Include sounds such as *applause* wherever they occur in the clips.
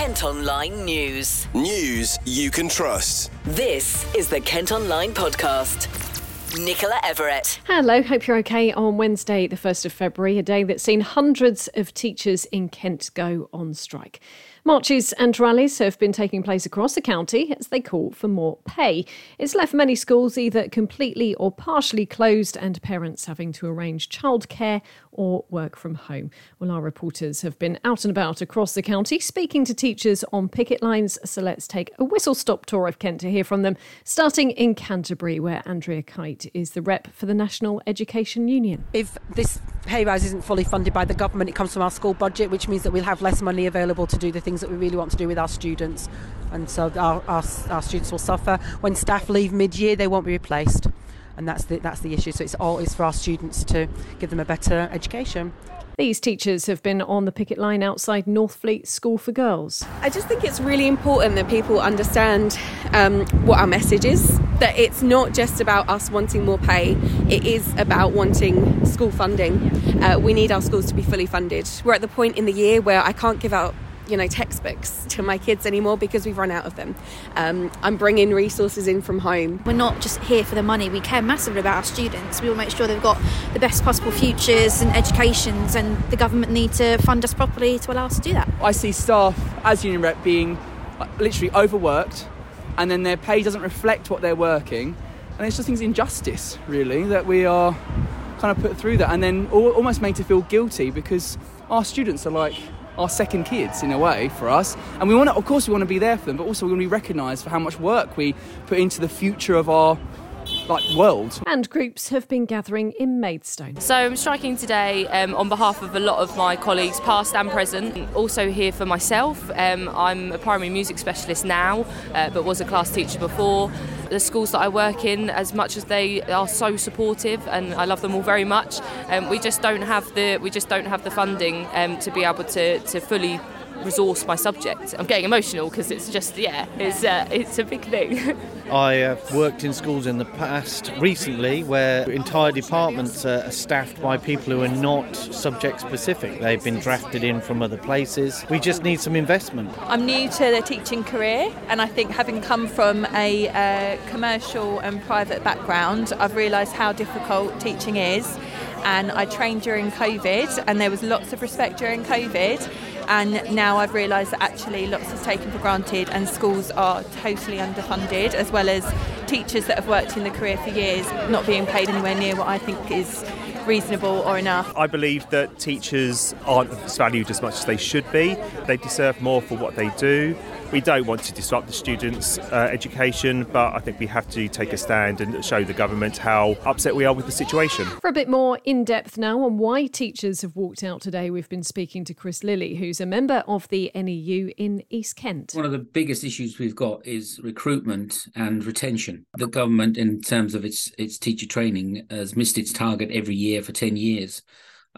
Kent Online News. News you can trust. This is the Kent Online Podcast. Nicola Everett. Hello, hope you're okay on Wednesday, the 1st of February, a day that's seen hundreds of teachers in Kent go on strike. Marches and rallies have been taking place across the county as they call for more pay. It's left many schools either completely or partially closed and parents having to arrange childcare or work from home. Well, our reporters have been out and about across the county speaking to teachers on picket lines. So let's take a whistle stop tour of Kent to hear from them, starting in Canterbury, where Andrea Kite is the rep for the National Education Union. If this pay rise isn't fully funded by the government, it comes from our school budget, which means that we'll have less money available to do the things that we really want to do with our students. And so our, our, our students will suffer. When staff leave mid year, they won't be replaced. And that's the, that's the issue. So it's all is for our students to give them a better education. These teachers have been on the picket line outside Northfleet School for Girls. I just think it's really important that people understand um, what our message is. That it's not just about us wanting more pay, it is about wanting school funding. Uh, we need our schools to be fully funded. We're at the point in the year where I can't give out you know textbooks to my kids anymore because we've run out of them. Um, I'm bringing resources in from home. We're not just here for the money. We care massively about our students. We will make sure they've got the best possible futures and educations, and the government need to fund us properly to allow us to do that. I see staff as union rep being uh, literally overworked, and then their pay doesn't reflect what they're working, and it's just things injustice really that we are kind of put through that, and then almost made to feel guilty because our students are like our second kids in a way for us. And we want to, of course, we want to be there for them, but also we want to be recognised for how much work we put into the future of our like world. And groups have been gathering in Maidstone. So I'm striking today um, on behalf of a lot of my colleagues, past and present. Also here for myself. Um, I'm a primary music specialist now, uh, but was a class teacher before. The schools that I work in, as much as they are so supportive, and I love them all very much, um, we just don't have the we just don't have the funding um, to be able to, to fully resource my subject. I'm getting emotional because it's just yeah, it's uh, it's a big thing. *laughs* I have worked in schools in the past recently where entire departments are staffed by people who are not subject specific. They've been drafted in from other places. We just need some investment. I'm new to the teaching career, and I think having come from a uh, commercial and private background, I've realised how difficult teaching is. And I trained during COVID, and there was lots of respect during COVID and now I've realised that actually lots is taken for granted and schools are totally underfunded as well as teachers that have worked in the career for years not being paid anywhere near what I think is reasonable or enough. I believe that teachers aren't valued as much as they should be. They deserve more for what they do. We don't want to disrupt the students' uh, education, but I think we have to take a stand and show the government how upset we are with the situation. For a bit more in depth now on why teachers have walked out today, we've been speaking to Chris Lilly, who's a member of the NEU in East Kent. One of the biggest issues we've got is recruitment and retention. The government, in terms of its its teacher training, has missed its target every year for 10 years.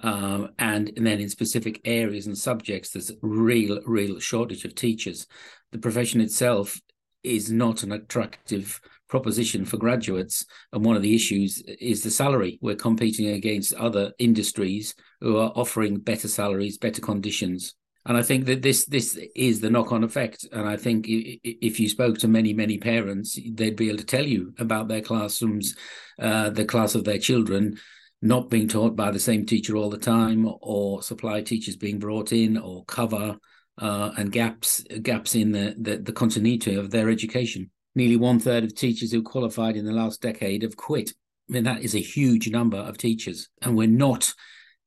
Um, and, and then in specific areas and subjects, there's real, real shortage of teachers. The profession itself is not an attractive proposition for graduates. And one of the issues is the salary. We're competing against other industries who are offering better salaries, better conditions. And I think that this this is the knock on effect. And I think if you spoke to many many parents, they'd be able to tell you about their classrooms, uh, the class of their children, not being taught by the same teacher all the time, or supply teachers being brought in, or cover uh, and gaps gaps in the, the, the continuity of their education. Nearly one third of teachers who qualified in the last decade have quit. I mean that is a huge number of teachers, and we're not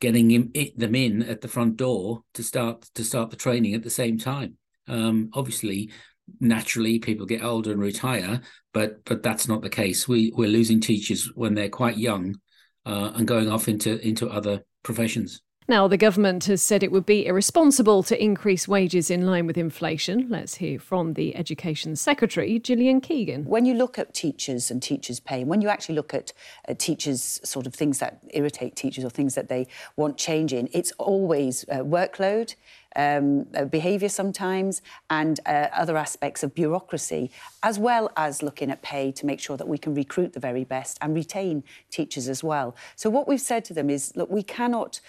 getting them in at the front door to start to start the training at the same time. Um, obviously, naturally people get older and retire but but that's not the case we we're losing teachers when they're quite young uh, and going off into into other professions. Now, the government has said it would be irresponsible to increase wages in line with inflation. Let's hear from the Education Secretary, Gillian Keegan. When you look at teachers and teachers' pay, when you actually look at uh, teachers' sort of things that irritate teachers or things that they want changing, it's always uh, workload, um, uh, behaviour sometimes, and uh, other aspects of bureaucracy, as well as looking at pay to make sure that we can recruit the very best and retain teachers as well. So, what we've said to them is look, we cannot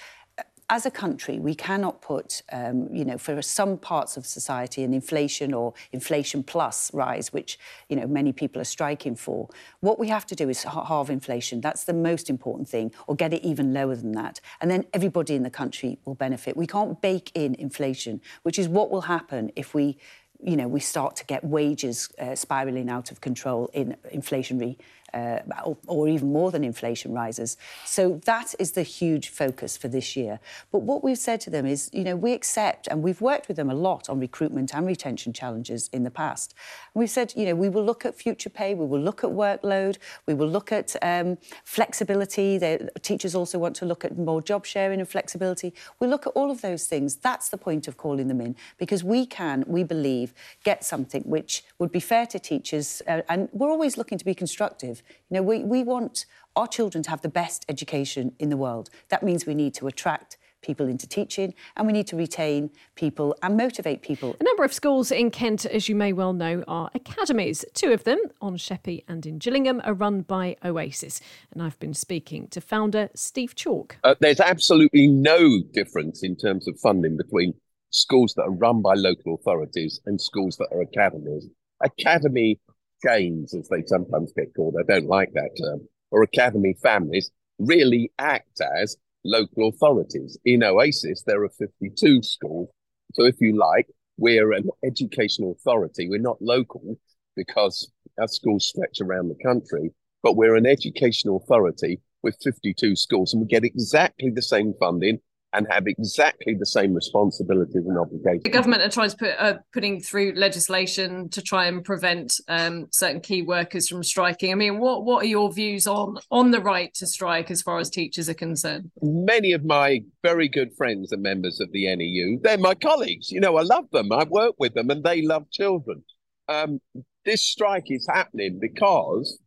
as a country, we cannot put, um, you know, for some parts of society, an inflation or inflation plus rise, which, you know, many people are striking for. What we have to do is halve inflation. That's the most important thing, or get it even lower than that. And then everybody in the country will benefit. We can't bake in inflation, which is what will happen if we you know, we start to get wages uh, spiraling out of control in inflationary uh, or, or, even more than inflation rises. So that is the huge focus for this year. But what we've said to them is, you know, we accept, and we've worked with them a lot on recruitment and retention challenges in the past. And we've said, you know, we will look at future pay, we will look at workload, we will look at um, flexibility. The teachers also want to look at more job sharing and flexibility. We look at all of those things. That's the point of calling them in because we can, we believe, get something which would be fair to teachers. Uh, and we're always looking to be constructive. You know, we, we want our children to have the best education in the world. That means we need to attract people into teaching and we need to retain people and motivate people. A number of schools in Kent, as you may well know, are academies. Two of them, on Sheppey and in Gillingham, are run by Oasis. And I've been speaking to founder Steve Chalke. Uh, there's absolutely no difference in terms of funding between schools that are run by local authorities and schools that are academies. Academy chains, as they sometimes get called, I don't like that term, or academy families really act as local authorities. In Oasis, there are 52 schools. So if you like, we're an educational authority. We're not local because our schools stretch around the country, but we're an educational authority with 52 schools and we get exactly the same funding and have exactly the same responsibilities and obligations. The government are trying to put uh, putting through legislation to try and prevent um, certain key workers from striking. I mean, what what are your views on on the right to strike as far as teachers are concerned? Many of my very good friends are members of the NEU. They're my colleagues. You know, I love them. I work with them, and they love children. Um, this strike is happening because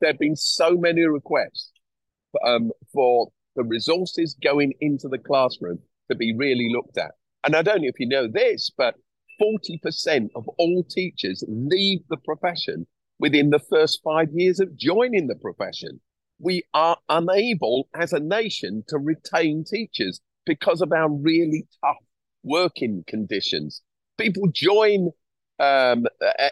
there have been so many requests um, for the resources going into the classroom to be really looked at. And I don't know if you know this, but 40% of all teachers leave the profession within the first five years of joining the profession. We are unable as a nation to retain teachers because of our really tough working conditions. People join um,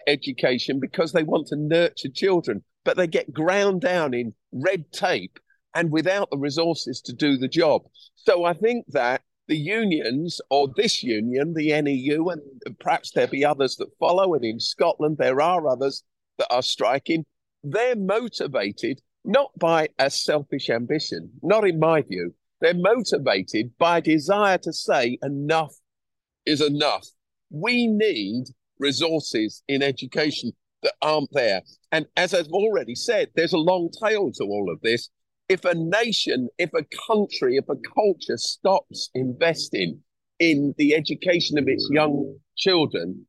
education because they want to nurture children, but they get ground down in red tape and without the resources to do the job. So I think that the unions, or this union, the NEU, and perhaps there'll be others that follow, and in Scotland there are others that are striking, they're motivated not by a selfish ambition, not in my view. They're motivated by a desire to say enough is enough. We need resources in education that aren't there. And as I've already said, there's a long tail to all of this if a nation, if a country, if a culture stops investing in the education of its young children,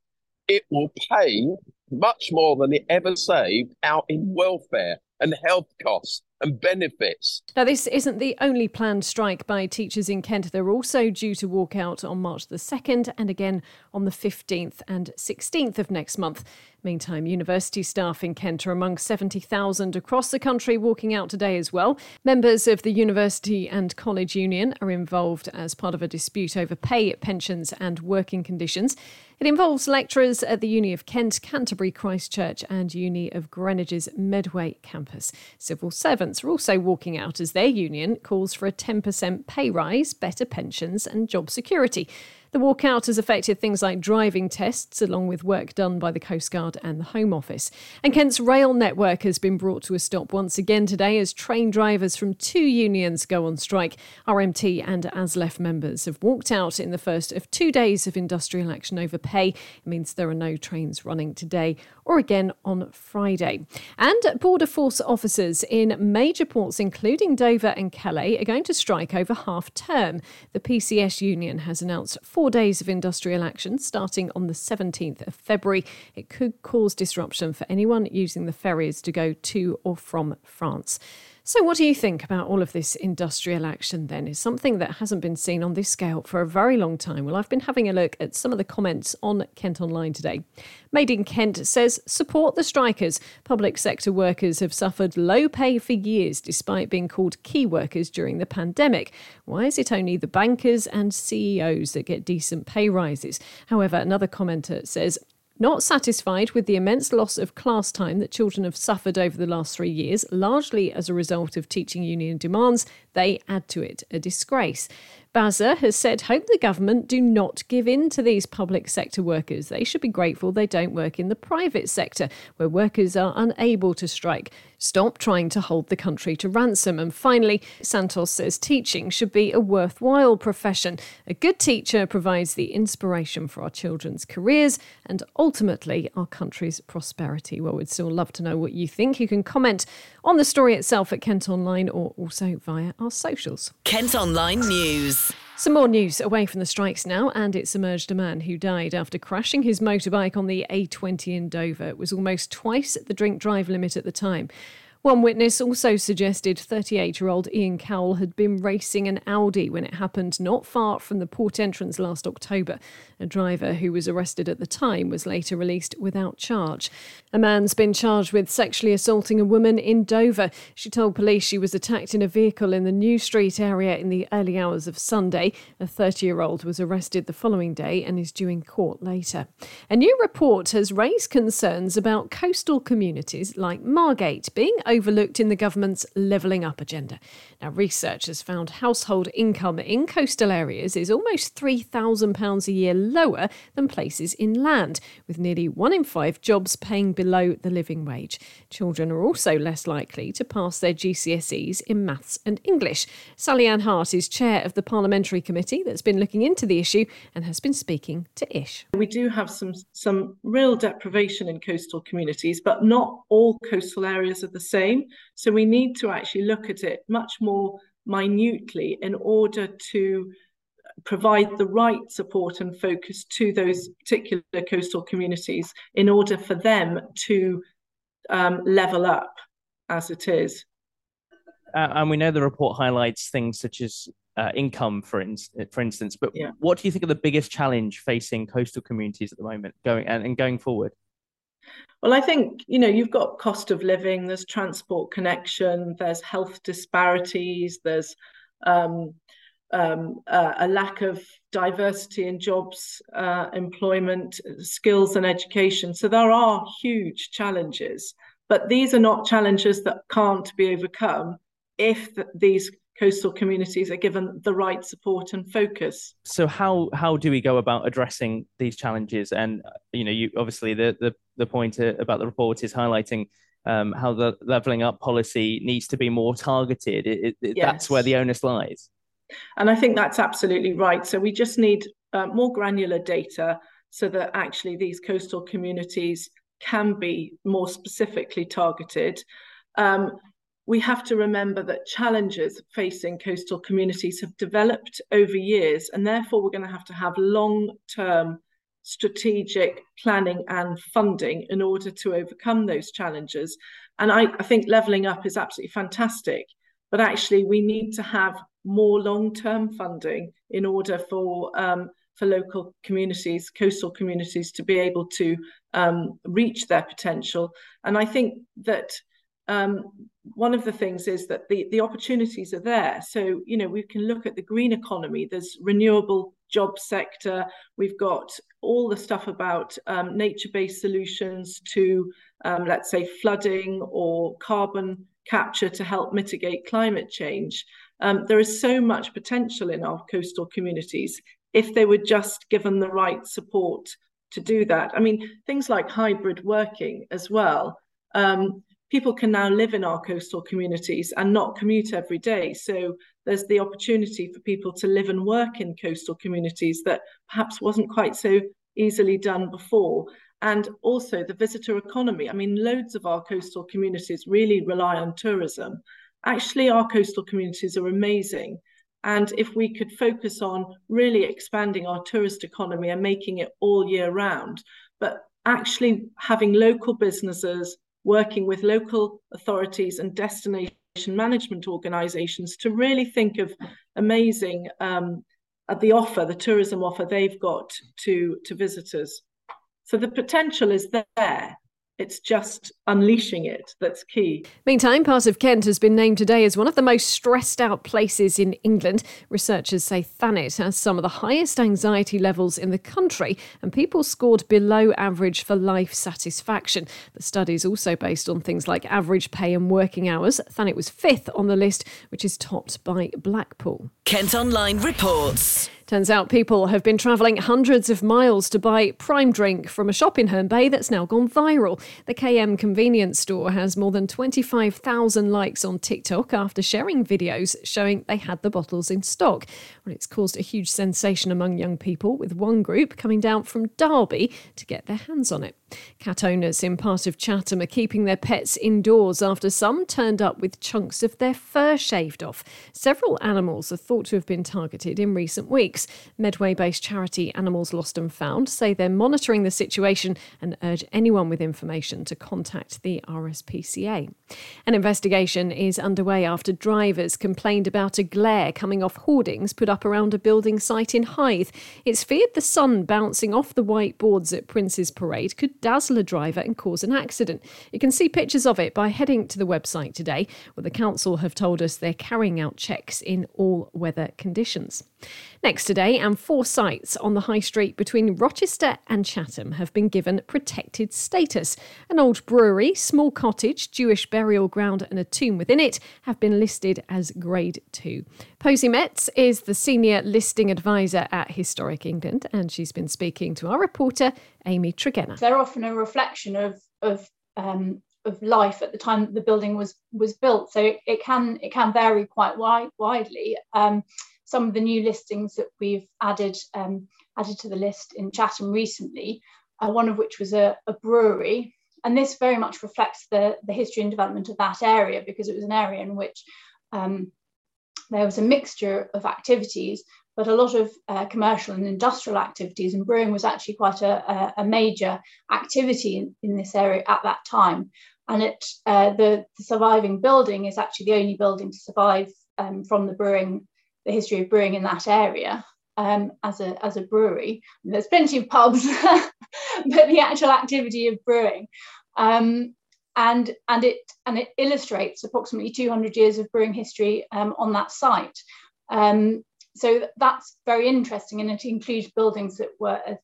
it will pay much more than it ever saved out in welfare and health costs and benefits. Now, this isn't the only planned strike by teachers in Kent. They're also due to walk out on March the 2nd and again on the 15th and 16th of next month. Meantime, university staff in Kent are among 70,000 across the country walking out today as well. Members of the University and College Union are involved as part of a dispute over pay, pensions, and working conditions. It involves lecturers at the Uni of Kent, Canterbury, Christchurch, and Uni of Greenwich's Medway campus. Civil servants are also walking out as their union calls for a 10% pay rise, better pensions, and job security. The walkout has affected things like driving tests, along with work done by the Coast Guard and the Home Office. And Kent's rail network has been brought to a stop once again today as train drivers from two unions go on strike. RMT and ASLEF members have walked out in the first of two days of industrial action over pay. It means there are no trains running today or again on Friday. And Border Force officers in major ports, including Dover and Calais, are going to strike over half term. The PCS union has announced four days of industrial action starting on the 17th of February. It could cause disruption for anyone using the ferries to go to or from France. So, what do you think about all of this industrial action then? Is something that hasn't been seen on this scale for a very long time? Well, I've been having a look at some of the comments on Kent Online today. Made in Kent says support the strikers. Public sector workers have suffered low pay for years despite being called key workers during the pandemic. Why is it only the bankers and CEOs that get decent pay rises? However, another commenter says not satisfied with the immense loss of class time that children have suffered over the last three years, largely as a result of teaching union demands, they add to it a disgrace. Baza has said, Hope the government do not give in to these public sector workers. They should be grateful they don't work in the private sector, where workers are unable to strike. Stop trying to hold the country to ransom. And finally, Santos says teaching should be a worthwhile profession. A good teacher provides the inspiration for our children's careers and ultimately our country's prosperity. Well, we'd still love to know what you think. You can comment on the story itself at Kent Online or also via our socials. Kent Online News. Some more news away from the strikes now, and it's emerged a man who died after crashing his motorbike on the A20 in Dover. It was almost twice the drink drive limit at the time. One witness also suggested 38 year old Ian Cowell had been racing an Audi when it happened not far from the port entrance last October. A driver who was arrested at the time was later released without charge. A man's been charged with sexually assaulting a woman in Dover. She told police she was attacked in a vehicle in the New Street area in the early hours of Sunday. A 30 year old was arrested the following day and is due in court later. A new report has raised concerns about coastal communities like Margate being overlooked in the government's levelling up agenda. Now, researchers found household income in coastal areas is almost £3,000 a year lower than places inland, with nearly one in five jobs paying below the living wage. Children are also less likely to pass their GCSEs in maths and English. Sally Ann Hart is chair of the parliamentary committee that's been looking into the issue and has been speaking to Ish. We do have some some real deprivation in coastal communities, but not all coastal areas are the same same. So we need to actually look at it much more minutely in order to provide the right support and focus to those particular coastal communities in order for them to um, level up as it is. Uh, and we know the report highlights things such as uh, income, for, in- for instance. But yeah. what do you think are the biggest challenge facing coastal communities at the moment, going and, and going forward? Well, I think, you know, you've got cost of living, there's transport connection, there's health disparities, there's um, um, uh, a lack of diversity in jobs, uh, employment, skills, and education. So there are huge challenges, but these are not challenges that can't be overcome if these coastal communities are given the right support and focus. So how how do we go about addressing these challenges? And you know, you obviously the the the point about the report is highlighting um, how the levelling up policy needs to be more targeted. It, it, yes. That's where the onus lies. And I think that's absolutely right. So we just need uh, more granular data so that actually these coastal communities can be more specifically targeted. Um, we have to remember that challenges facing coastal communities have developed over years, and therefore we're going to have to have long term strategic planning and funding in order to overcome those challenges. And I, I think levelling up is absolutely fantastic, but actually we need to have more long-term funding in order for um, for local communities, coastal communities, to be able to um, reach their potential. And I think that um, one of the things is that the, the opportunities are there. So, you know, we can look at the green economy, there's renewable job sector, we've got all the stuff about um, nature based solutions to, um, let's say, flooding or carbon capture to help mitigate climate change. Um, there is so much potential in our coastal communities if they were just given the right support to do that. I mean, things like hybrid working as well. Um, people can now live in our coastal communities and not commute every day. So there's the opportunity for people to live and work in coastal communities that perhaps wasn't quite so easily done before. And also the visitor economy. I mean, loads of our coastal communities really rely on tourism. Actually, our coastal communities are amazing. And if we could focus on really expanding our tourist economy and making it all year round, but actually having local businesses working with local authorities and destination management organisations to really think of amazing um, at the offer, the tourism offer they've got to to visitors. So the potential is there. It's just unleashing it that's key. Meantime, part of Kent has been named today as one of the most stressed out places in England. Researchers say Thanet has some of the highest anxiety levels in the country, and people scored below average for life satisfaction. The study is also based on things like average pay and working hours. Thanet was fifth on the list, which is topped by Blackpool. Kent Online reports. Turns out people have been travelling hundreds of miles to buy prime drink from a shop in Herne Bay that's now gone viral. The KM convenience store has more than 25,000 likes on TikTok after sharing videos showing they had the bottles in stock. Well, it's caused a huge sensation among young people, with one group coming down from Derby to get their hands on it. Cat owners in part of Chatham are keeping their pets indoors after some turned up with chunks of their fur shaved off. Several animals are thought to have been targeted in recent weeks. Medway based charity Animals Lost and Found say they're monitoring the situation and urge anyone with information to contact the RSPCA. An investigation is underway after drivers complained about a glare coming off hoardings put up around a building site in Hythe. It's feared the sun bouncing off the white boards at Prince's Parade could dazzle a driver and cause an accident. You can see pictures of it by heading to the website today, where the council have told us they're carrying out checks in all weather conditions. Next today, and four sites on the high street between Rochester and Chatham have been given protected status. An old brewery, small cottage, Jewish burial ground, and a tomb within it have been listed as Grade 2. Posy Metz is the senior listing advisor at Historic England, and she's been speaking to our reporter, Amy Tregenna. They're often a reflection of, of um, of life at the time the building was was built. So it, can it can vary quite wide, widely. Um, some of the new listings that we've added um, added to the list in Chatham recently, uh, one of which was a, a, brewery. And this very much reflects the, the history and development of that area because it was an area in which um, there was a mixture of activities, but a lot of uh, commercial and industrial activities, and brewing was actually quite a, a major activity in, in, this area at that time. And it, uh, the, the, surviving building is actually the only building to survive um, from the brewing the history of brewing in that area um, as a as a brewery. There's plenty of pubs, *laughs* but the actual activity of brewing. Um, and, and it and it illustrates approximately 200 years of brewing history um, on that site. Um, so that's very interesting, and it includes buildings that were at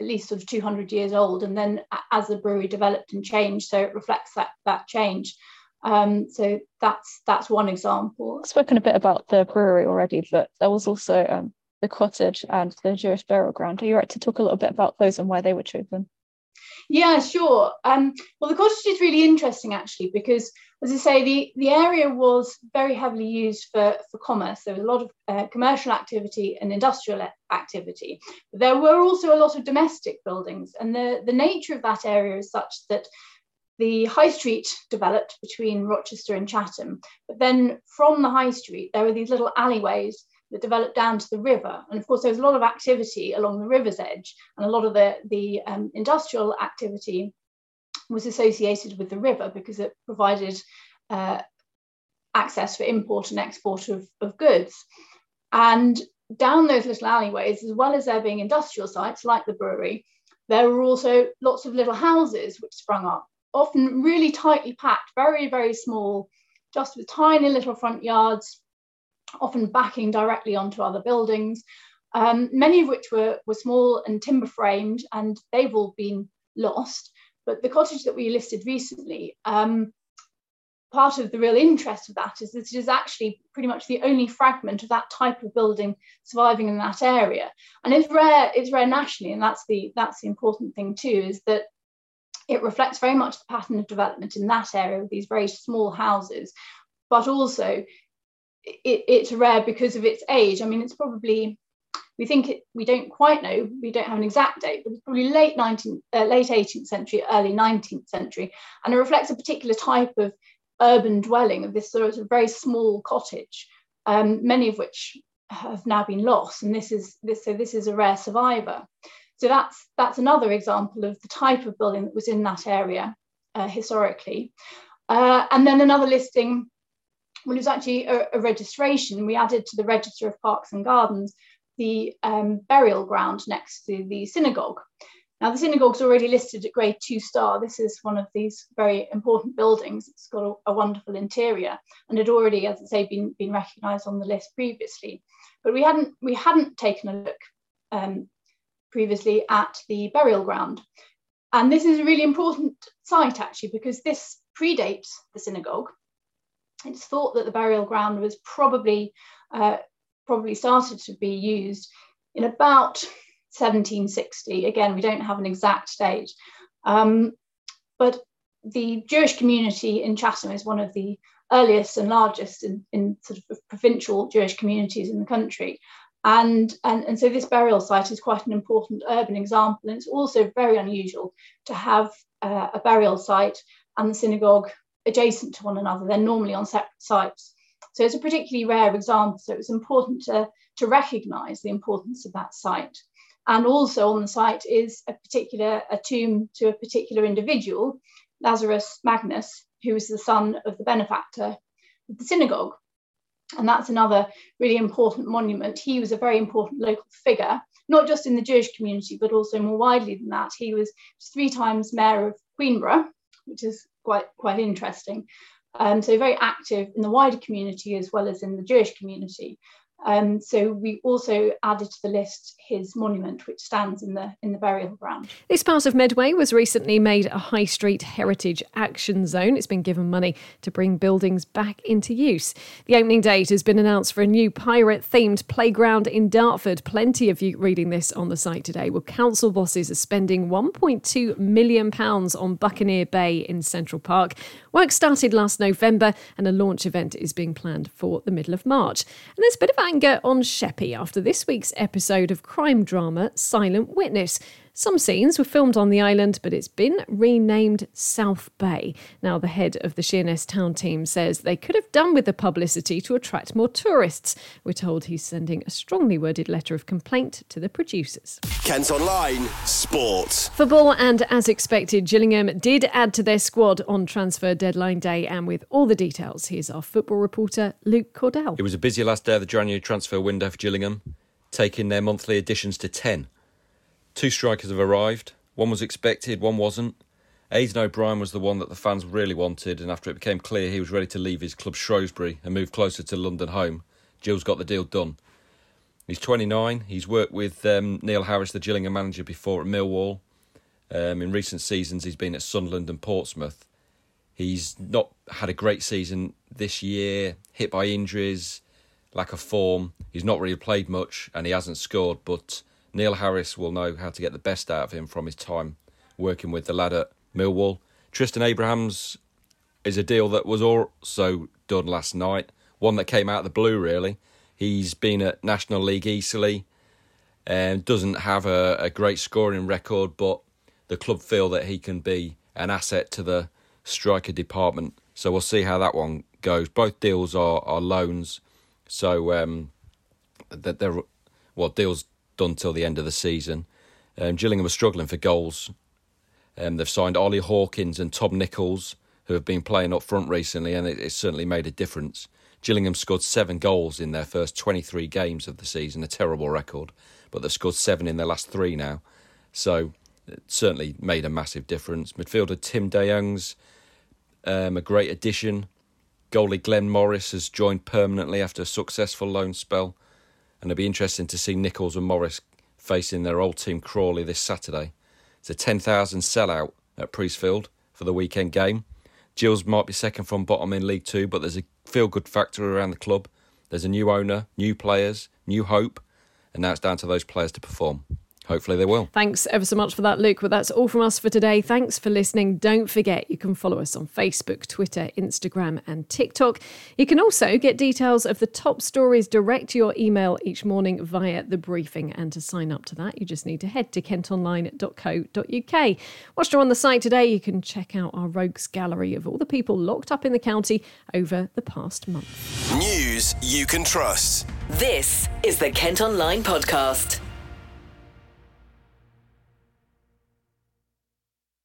least sort of 200 years old, and then as the brewery developed and changed, so it reflects that that change. Um, so that's that's one example. I've spoken a bit about the brewery already, but there was also um, the cottage and the Jewish burial ground. Are you right to talk a little bit about those and why they were chosen? Yeah, sure. Um, well, the cottage is really interesting actually because, as I say, the, the area was very heavily used for, for commerce. There was a lot of uh, commercial activity and industrial activity. But there were also a lot of domestic buildings, and the, the nature of that area is such that the high street developed between Rochester and Chatham, but then from the high street, there were these little alleyways that developed down to the river. And of course, there was a lot of activity along the river's edge, and a lot of the, the um, industrial activity was associated with the river because it provided uh, access for import and export of, of goods. And down those little alleyways, as well as there being industrial sites like the brewery, there were also lots of little houses which sprung up often really tightly packed, very, very small, just with tiny little front yards, often backing directly onto other buildings, um, many of which were, were small and timber framed, and they've all been lost. But the cottage that we listed recently, um, part of the real interest of that is that it is actually pretty much the only fragment of that type of building surviving in that area. And it's rare, it's rare nationally, and that's the that's the important thing too, is that it reflects very much the pattern of development in that area with these very small houses, but also it, it's rare because of its age. I mean, it's probably we think it, we don't quite know, we don't have an exact date, but it's probably late 19th, uh, late 18th century, early 19th century, and it reflects a particular type of urban dwelling of this sort of very small cottage, um, many of which have now been lost, and this is this so this is a rare survivor. So that's that's another example of the type of building that was in that area uh, historically. Uh, and then another listing well, it was actually a, a, registration. We added to the Register of Parks and Gardens the um, burial ground next to the synagogue. Now, the synagogue's already listed at grade two star. This is one of these very important buildings. It's got a, a wonderful interior and had already, as I say, been, been recognised on the list previously. But we hadn't, we hadn't taken a look um, previously at the burial ground. And this is a really important site, actually, because this predates the synagogue. It's thought that the burial ground was probably uh, probably started to be used in about 1760. Again, we don't have an exact date, um, but the Jewish community in Chatham is one of the earliest and largest in, in sort of provincial Jewish communities in the country. And, and, and so this burial site is quite an important urban example. And it's also very unusual to have uh, a burial site and the synagogue adjacent to one another. They're normally on separate sites. So it's a particularly rare example. So it's important to, to recognize the importance of that site. And also on the site is a particular a tomb to a particular individual, Lazarus Magnus, who was the son of the benefactor of the synagogue. And that's another really important monument. He was a very important local figure, not just in the Jewish community, but also more widely than that. He was three times mayor of Queenborough, which is quite, quite interesting. Um, so very active in the wider community as well as in the Jewish community. Um, so we also added to the list his monument, which stands in the in the burial ground. This part of Medway was recently made a high street heritage action zone. It's been given money to bring buildings back into use. The opening date has been announced for a new pirate themed playground in Dartford. Plenty of you reading this on the site today. Well, council bosses are spending 1.2 million pounds on Buccaneer Bay in Central Park. Work started last November, and a launch event is being planned for the middle of March. And there's a bit of anger on Sheppey after this week's episode of crime drama Silent Witness. Some scenes were filmed on the island, but it's been renamed South Bay. Now, the head of the Sheerness Town team says they could have done with the publicity to attract more tourists. We're told he's sending a strongly worded letter of complaint to the producers. Kent Online Sport. Football, and as expected, Gillingham did add to their squad on transfer deadline day. And with all the details, here's our football reporter, Luke Cawdell. It was a busy last day of the January transfer window for Gillingham, taking their monthly additions to 10. Two strikers have arrived. One was expected, one wasn't. Aiden O'Brien was the one that the fans really wanted, and after it became clear he was ready to leave his club Shrewsbury and move closer to London home, Gills got the deal done. He's 29. He's worked with um, Neil Harris, the Gillingham manager, before at Millwall. Um, in recent seasons, he's been at Sunderland and Portsmouth. He's not had a great season this year, hit by injuries, lack of form. He's not really played much, and he hasn't scored, but Neil Harris will know how to get the best out of him from his time working with the lad at Millwall. Tristan Abrahams is a deal that was also done last night, one that came out of the blue, really. He's been at National League Eastleigh and doesn't have a, a great scoring record, but the club feel that he can be an asset to the striker department. So we'll see how that one goes. Both deals are, are loans, so um, that they're well deals done till the end of the season. Um, Gillingham are struggling for goals. Um, they've signed Ollie Hawkins and Tom Nichols, who have been playing up front recently, and it, it's certainly made a difference. Gillingham scored seven goals in their first 23 games of the season, a terrible record, but they've scored seven in their last three now. So it certainly made a massive difference. Midfielder Tim De um, a great addition. Goalie Glenn Morris has joined permanently after a successful loan spell and it'll be interesting to see Nichols and Morris facing their old team Crawley this Saturday. It's a 10,000 sellout at Priestfield for the weekend game. Gills might be second from bottom in League Two, but there's a feel good factor around the club. There's a new owner, new players, new hope, and now it's down to those players to perform. Hopefully they will. Thanks ever so much for that, Luke. But that's all from us for today. Thanks for listening. Don't forget you can follow us on Facebook, Twitter, Instagram, and TikTok. You can also get details of the top stories direct to your email each morning via the briefing. And to sign up to that, you just need to head to kentonline.co.uk. Whilst you're on the site today, you can check out our rogues gallery of all the people locked up in the county over the past month. News you can trust. This is the Kent Online Podcast.